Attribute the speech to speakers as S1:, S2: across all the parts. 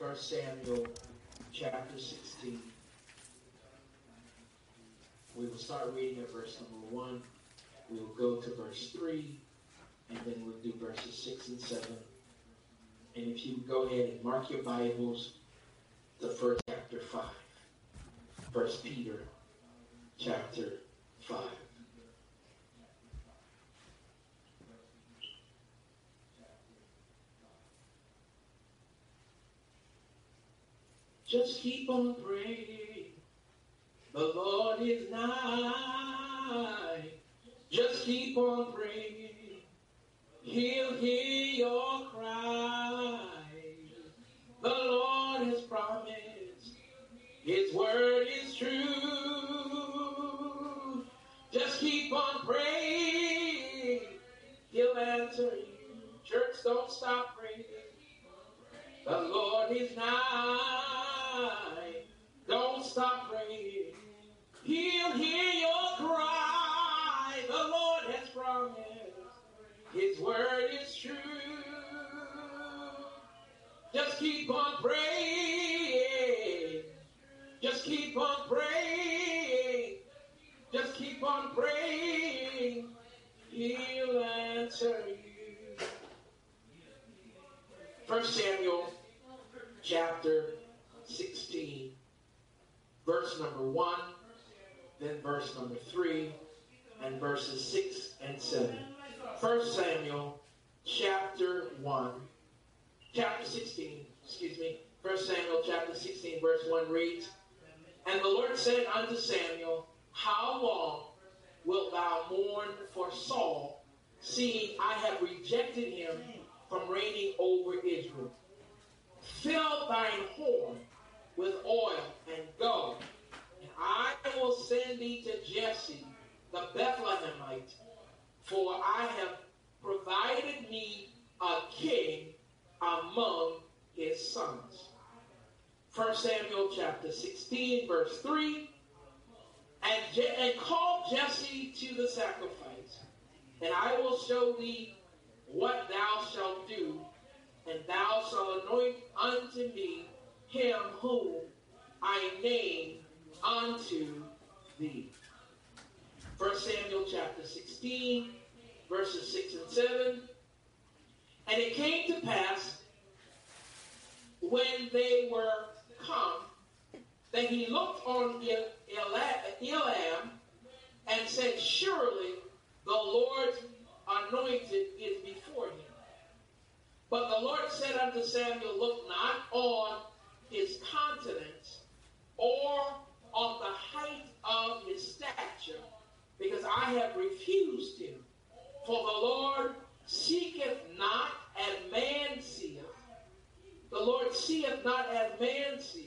S1: 1 Samuel chapter 16. We will start reading at verse number 1. We will go to verse 3, and then we'll do verses 6 and 7. And if you go ahead and mark your Bibles, the first chapter 5. 1 Peter chapter 5. Just keep on praying. The Lord is nigh. Just keep on praying. He'll hear your cry. The Lord has promised. His word is true. Just keep on praying. He'll answer you. Church, don't stop praying. The Lord is nigh. Don't stop praying. He'll hear your cry. The Lord has promised. His word is true. Just keep on praying. Just keep on praying. Just keep on praying. He'll answer you. First Samuel chapter 16, verse number 1, then verse number 3, and verses 6 and 7. First Samuel chapter 1, chapter 16, excuse me. First Samuel chapter 16, verse 1 reads, And the Lord said unto Samuel, How long wilt thou mourn for Saul, seeing I have rejected him from reigning over Israel. Fill thine horn with oil and go, and I will send thee to Jesse the Bethlehemite, for I have provided me a king among his sons. 1 Samuel chapter 16, verse 3. And, Je- and call Jesse to the sacrifice, and I will show thee what thou shalt do, and thou shalt anoint unto me him whom I name unto thee. 1 Samuel chapter 16, verses 6 and 7. And it came to pass when they were come that he looked on Eliab and said, Surely the Lord's anointed is before him. But the Lord said unto Samuel, Look not on his countenance or on the height of his stature, because I have refused him. For the Lord seeketh not as man seeth. The Lord seeth not as man seeth.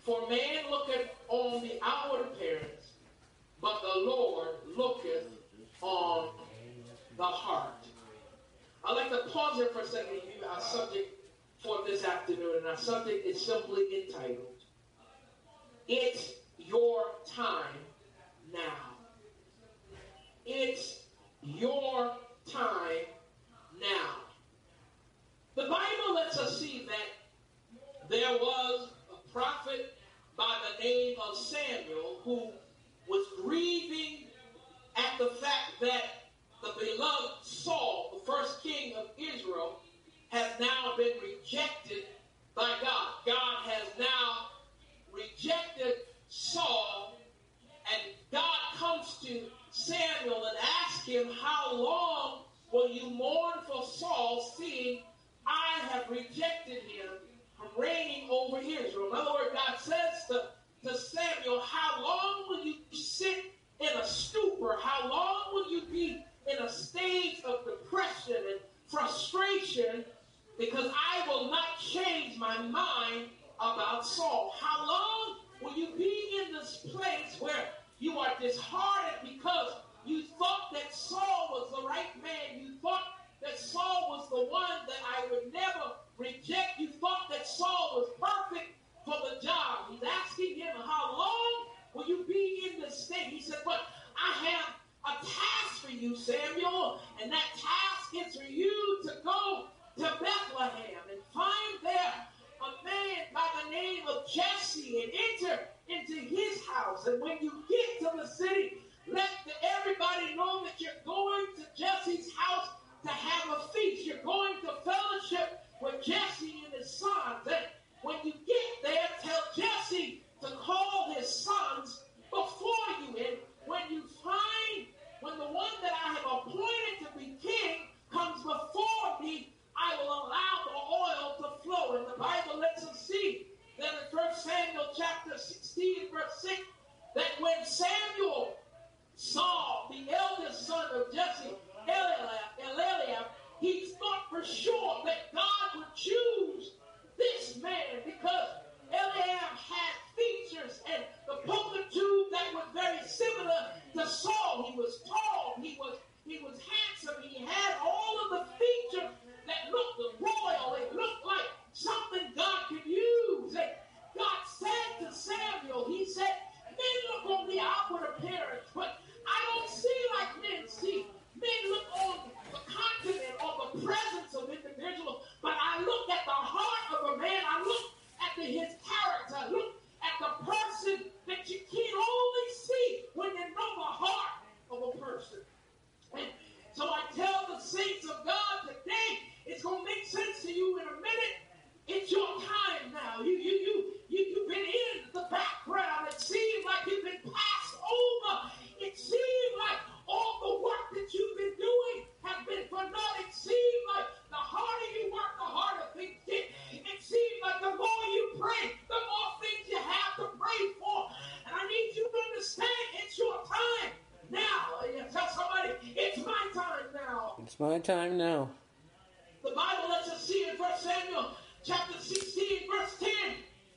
S1: For man looketh on the outward appearance, but the Lord looketh on the heart. I'd like to pause here for a second You, our subject for this afternoon, and our subject is simply entitled, It's Your Time Now. It's your time now. The Bible lets us see that there was a prophet by the name of Samuel who was grieving at the fact that the beloved Saul, the first king of Israel, has now been rejected by God. God has now rejected Saul, and God comes to Samuel and asks him, How long will you mourn for Saul, seeing I have rejected him from reigning over Israel? In other words, God says to to Samuel, How long will you sit in a stupor? How long will you be in a state of depression and frustration? Because I will not change my mind about Saul. How long will you be in this place where you are disheartened because you thought that Saul was the
S2: My time now. The Bible lets us see in 1 Samuel chapter 16, verse 10.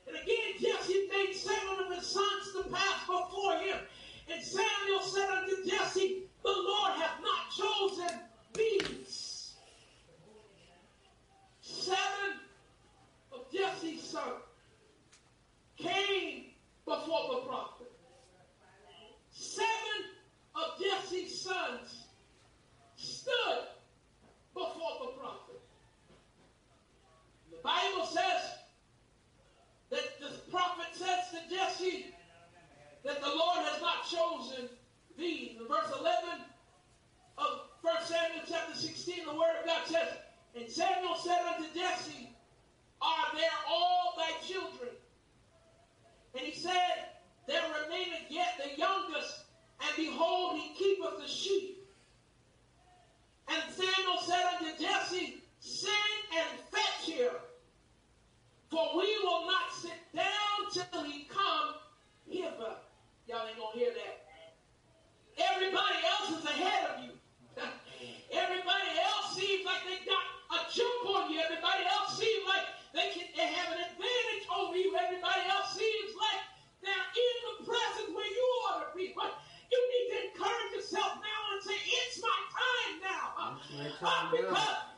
S2: And again, Jesse made seven of his sons to pass before him. And Samuel said unto Jesse, The Lord hath not chosen these. Seven of Jesse's sons came before the prophet. Seven of Jesse's sons stood before the prophet. The Bible says that the prophet says to Jesse, that the Lord has not chosen thee. In verse 11 of 1 Samuel chapter 16, the word of God says, And Samuel said unto Jesse, Are there all thy children? And he said, There remaineth yet the youngest, and behold, he keepeth the sheep. And Samuel said unto Jesse, Send and fetch him, for we will not sit down till he come hither. Y'all ain't gonna hear that. Everybody else is ahead of you. Everybody else seems like they got a jump on you. Everybody else seems like they can they have an advantage over you. Everybody else seems like they're in the presence where you ought to be. But you need to encourage yourself now and say, It's my time now.
S1: It's my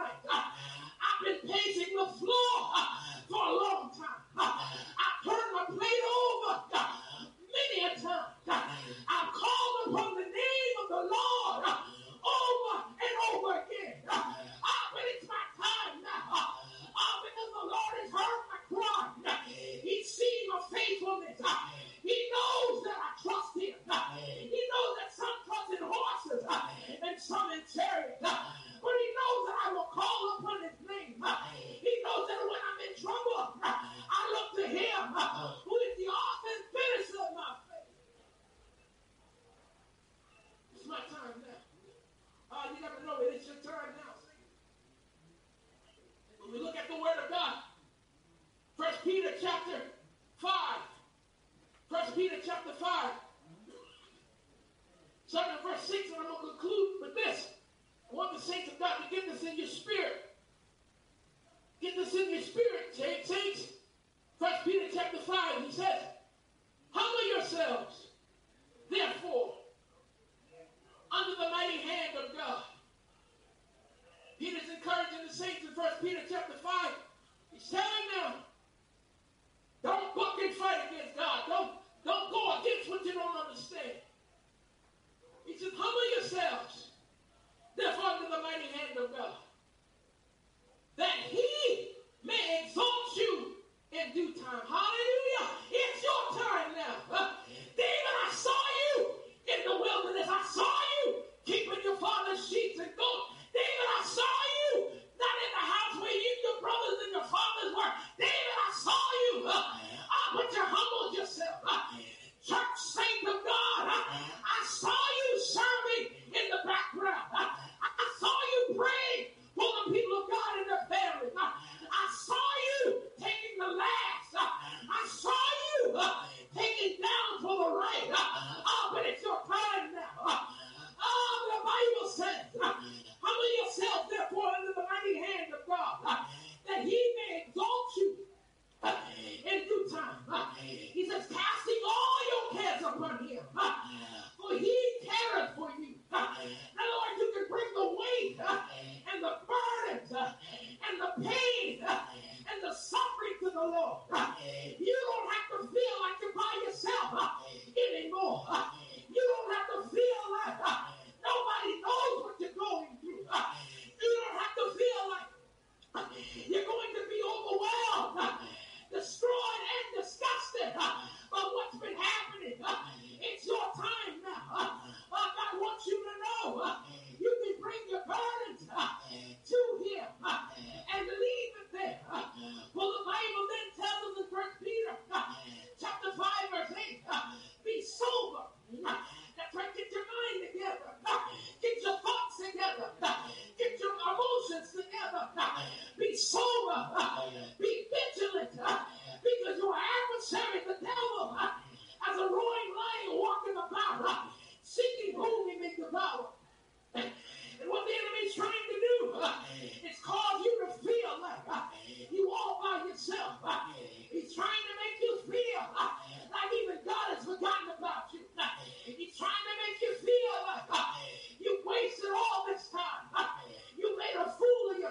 S2: that he may exalt you in due time.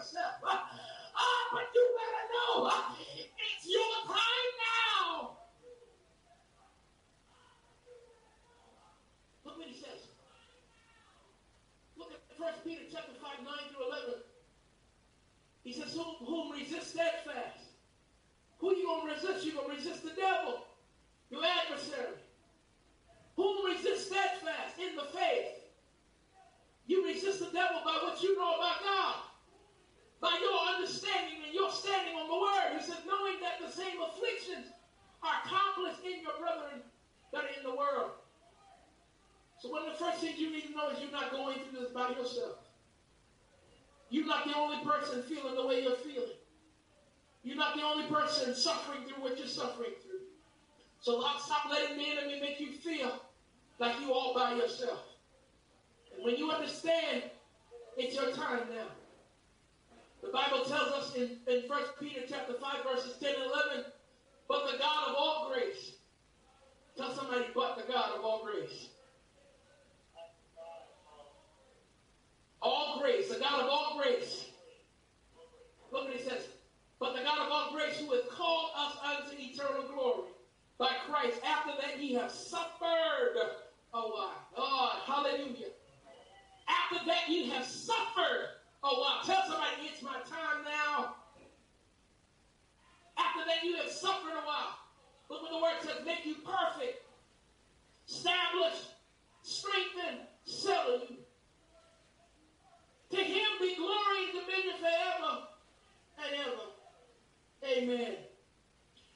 S2: yourself. Ah, but you better know it's your time now. Look what he says. Look at 1 Peter chapter 5, 9 through 11. He says, whom resist steadfast? Who are you going to resist? You're going to resist the devil. only person feeling the way you're feeling. You're not the only person suffering through what you're suffering through. So stop letting the enemy make you feel like you're all by yourself. And when you understand, it's your time now. The Bible tells us in, in 1 Peter chapter 5, verses 10 and 11, but the God of all grace. Tell somebody, but the God of all grace. All grace, the God of all grace Look what he says. But the God of all grace, who has called us unto eternal glory by Christ, after that ye have suffered a while. God, hallelujah. After that you have suffered a while. Tell somebody it's my time now. After that you have suffered a while. Look what the word says, make you perfect, establish, strengthen, settle you. To him be glory and dominion forever. Amen.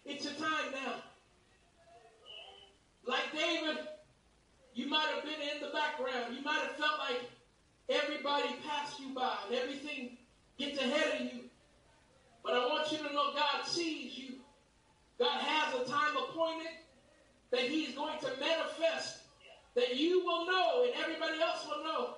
S2: It's your time now. Like David, you might have been in the background. You might have felt like everybody passed you by and everything gets ahead of you. But I want you to know God sees you. God
S1: has a time appointed that He is going to manifest, that you will know and everybody else will know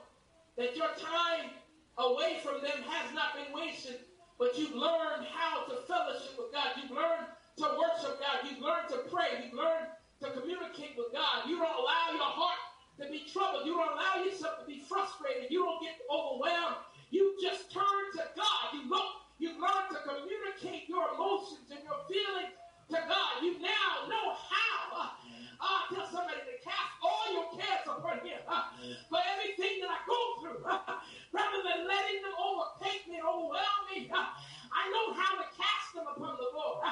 S1: that your time away from them has not been wasted. But you've learned how to fellowship with God. You've learned to worship God. You've learned to pray. You've learned to communicate with God. You don't allow your heart to be troubled. You don't allow yourself to be frustrated. You don't get overwhelmed. You just turn to God. You look, you learn to communicate your emotions and your feelings to God. You now know how. I tell somebody to cast all your cares upon Him. Uh, for everything that I go through, uh, rather than letting them overtake me, overwhelm me. I know how to cast them upon the Lord.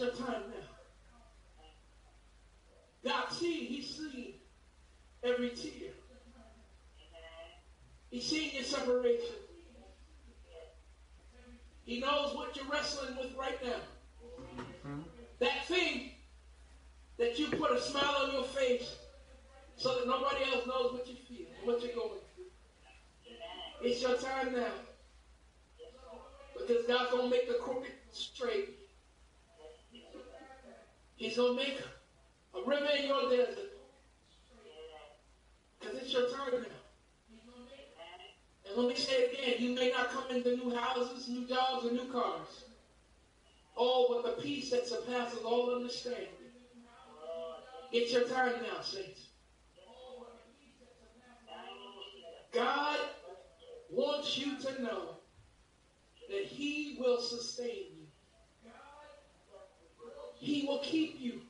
S1: Your time now. God see, He's seen every tear. He's seen your separation. He knows what you're wrestling with right now. That thing that you put a smile on your face so that nobody else knows what you feel, what you're going through. It's your time now. Because God's going to make the crooked straight. He's to make a river in your desert. Because it's your time now. And let me say it again. You may not come into new houses, new jobs, or new cars. Oh, but the peace that surpasses all understanding. It's your time now, saints. God wants you to know that He will sustain you. He will keep you.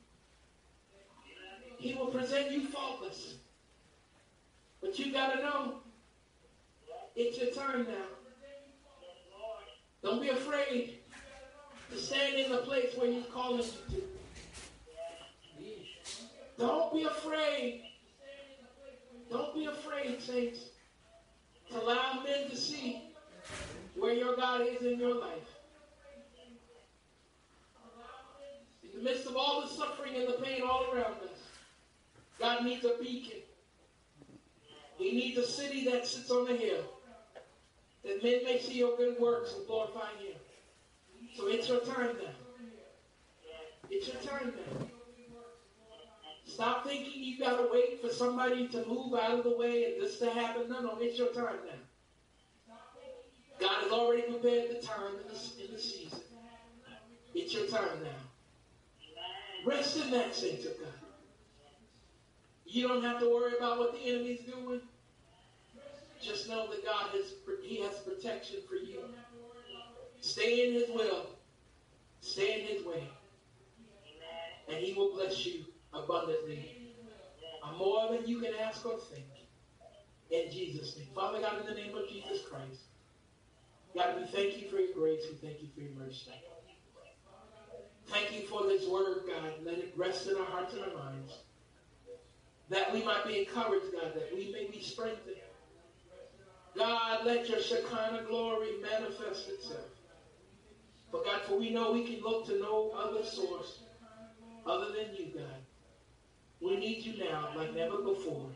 S1: He will present you faultless. But you got to know it's your time now. Don't be afraid to stand in the place where He's calling you to. Don't be afraid. Don't be afraid, saints, to allow men to see where your God is in your life. In the midst of all the suffering and the pain all around us, God needs a beacon. He needs a city that sits on the hill, that men may see your good works and glorify Him. So it's your time now. It's your time now. Stop thinking you gotta wait for somebody to move out of the way and this to happen. No, no, it's your time now. God has already prepared the time in the, the season. It's your time now. Rest in that, saints of God. You don't have to worry about what the enemy's doing. Just know that God has He has protection for you. Stay in His will. Stay in His way. And He will bless you abundantly. More than you can ask or think. In Jesus' name. Father God, in the name of Jesus Christ. God, we thank you for your grace. We thank you for your mercy. Thank you for this word, God. Let it rest in our hearts and our minds. That we might be encouraged, God, that we may be strengthened. God, let your Shekinah glory manifest itself. But God, for we know we can look to no other source other than you, God. We need you now like never before.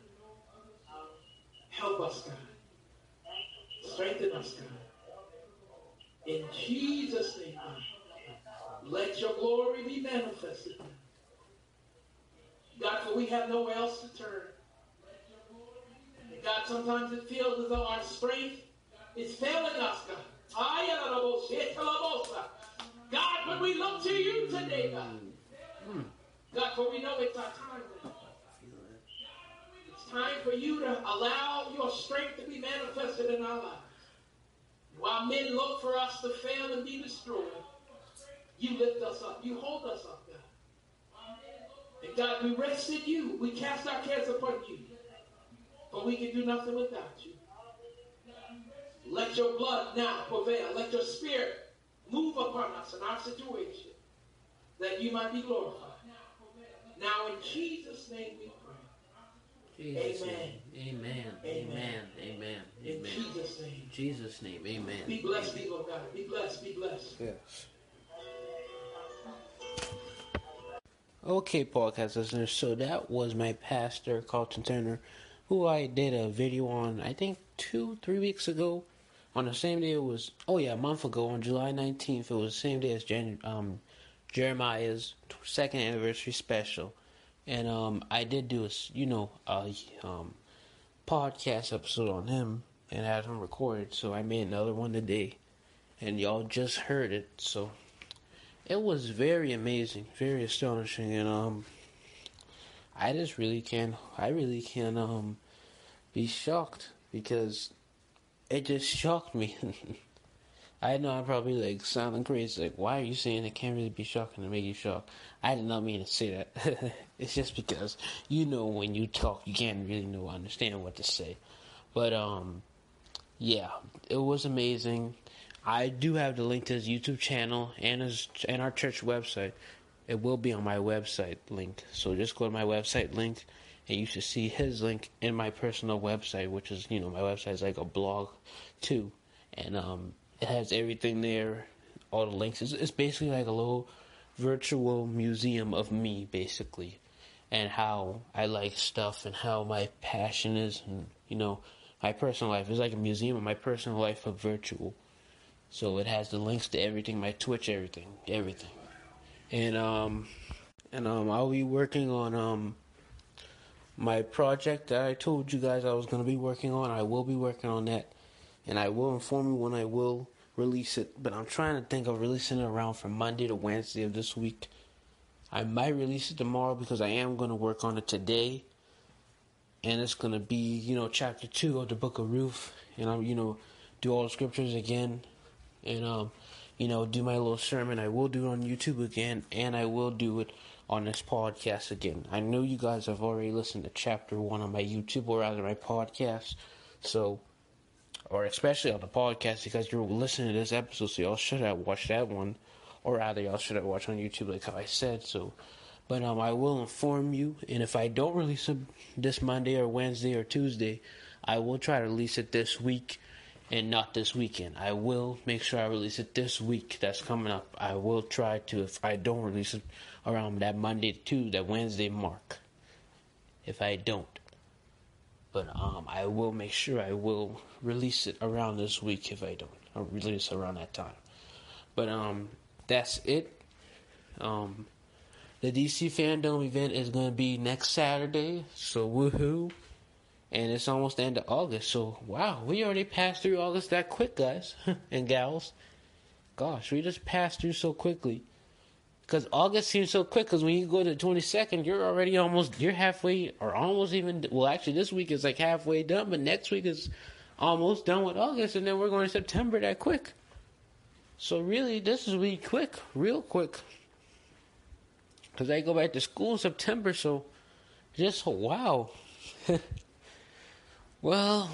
S1: Help us, God. Strengthen us, God. In Jesus' name, God. Let your glory be manifested. God, for we have nowhere else to turn. And God, sometimes it feels as though our strength is failing us, God. God, we look to you today, God. God, for we know it's our time. It's time for you to allow your strength to be manifested in our lives. While men look for us to fail and be destroyed, you lift us up. You hold us up, God. And God, we rest in you. We cast our cares upon you. For we can do nothing without you. Let your blood now prevail. Let your spirit move upon us in our situation that you might be glorified. Now, in Jesus' name we pray.
S2: Jesus
S1: Amen.
S2: name. Amen. Amen. Amen.
S1: In
S2: Amen.
S1: Jesus' name.
S2: Jesus' name. Amen.
S1: Be blessed, people of God. Be blessed. Be blessed.
S3: Yes.
S2: Okay, podcast listeners. So that was my pastor, Carlton Turner, who I did a video on, I think two, three weeks ago. On the same day it was, oh yeah, a month ago on July 19th. It was the same day as Jan, um, Jeremiah's second anniversary special, and um, I did do a you know a um, podcast episode on him and had him recorded, so I made another one today, and y'all just heard it, so it was very amazing, very astonishing, and um, I just really can I really can um be shocked because it just shocked me. I know I'm probably like sounding crazy. Like, why are you saying it can't really be shocking to make you shocked? I did not mean to say that. it's just because you know when you talk, you can't really know understand what to say. But um, yeah, it was amazing. I do have the link to his YouTube channel and his and our church website. It will be on my website link. So just go to my website link and you should see his link in my personal website, which is you know my website is like a blog too, and um, it has everything there, all the links. It's, it's basically like a little virtual museum of me, basically, and how I like stuff and how my passion is, and you know my personal life is like a museum of my personal life of virtual. So it has the links to everything, my Twitch, everything, everything, and um, and um, I'll be working on um my project that I told you guys I was going to be working on. I will be working on that, and I will inform you when I will release it. But I'm trying to think of releasing it around from Monday to Wednesday of this week. I might release it tomorrow because I am going to work on it today, and it's going to be you know chapter two of the Book of Ruth, and I'm you know do all the scriptures again, and um you know do my little sermon. I will do it on YouTube again, and I will do it on this podcast again. I know you guys have already listened to chapter one on my YouTube or rather my podcast, so or especially on the podcast because you're listening to this episode, so y'all should have watched that one, or rather y'all should have watched on YouTube like how I said. So, but um, I will inform you, and if I don't release it this Monday or Wednesday or Tuesday, I will try to release it this week and not this weekend. I will make sure I release it this week that's coming up. I will try to if I don't release it around that Monday to that Wednesday mark. If I don't. But um I will make sure I will release it around this week if I don't. Or release around that time. But um that's it. Um the DC fandom event is gonna be next Saturday, so woohoo and it's almost the end of August. So wow, we already passed through August that quick, guys and gals. Gosh, we just passed through so quickly. Because August seems so quick. Because when you go to the twenty second, you're already almost you're halfway or almost even. Well, actually, this week is like halfway done, but next week is almost done with August, and then we're going to September that quick. So really, this is really quick, real quick. Because I go back to school in September, so just wow. Well,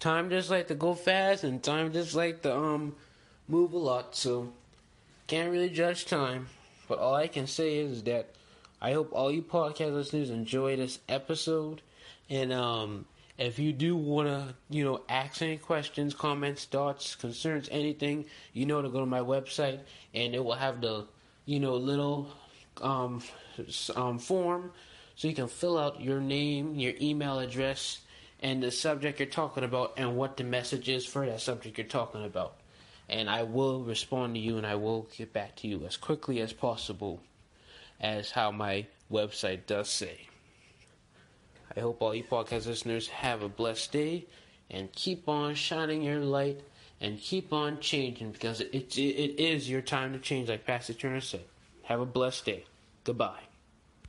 S2: time just like to go fast, and time just like to um move a lot. So can't really judge time. But all I can say is that I hope all you podcast listeners enjoy this episode. And um, if you do want to, you know, ask any questions, comments, thoughts, concerns, anything, you know to go to my website, and it will have the, you know, little um, um form so you can fill out your name, your email address and the subject you're talking about and what the message is for that subject you're talking about. And I will respond to you and I will get back to you as quickly as possible as how my website does say. I hope all you podcast listeners have a blessed day and keep on shining your light and keep on changing because it, it, it is your time to change, like Pastor Turner said. Have a blessed day. Goodbye.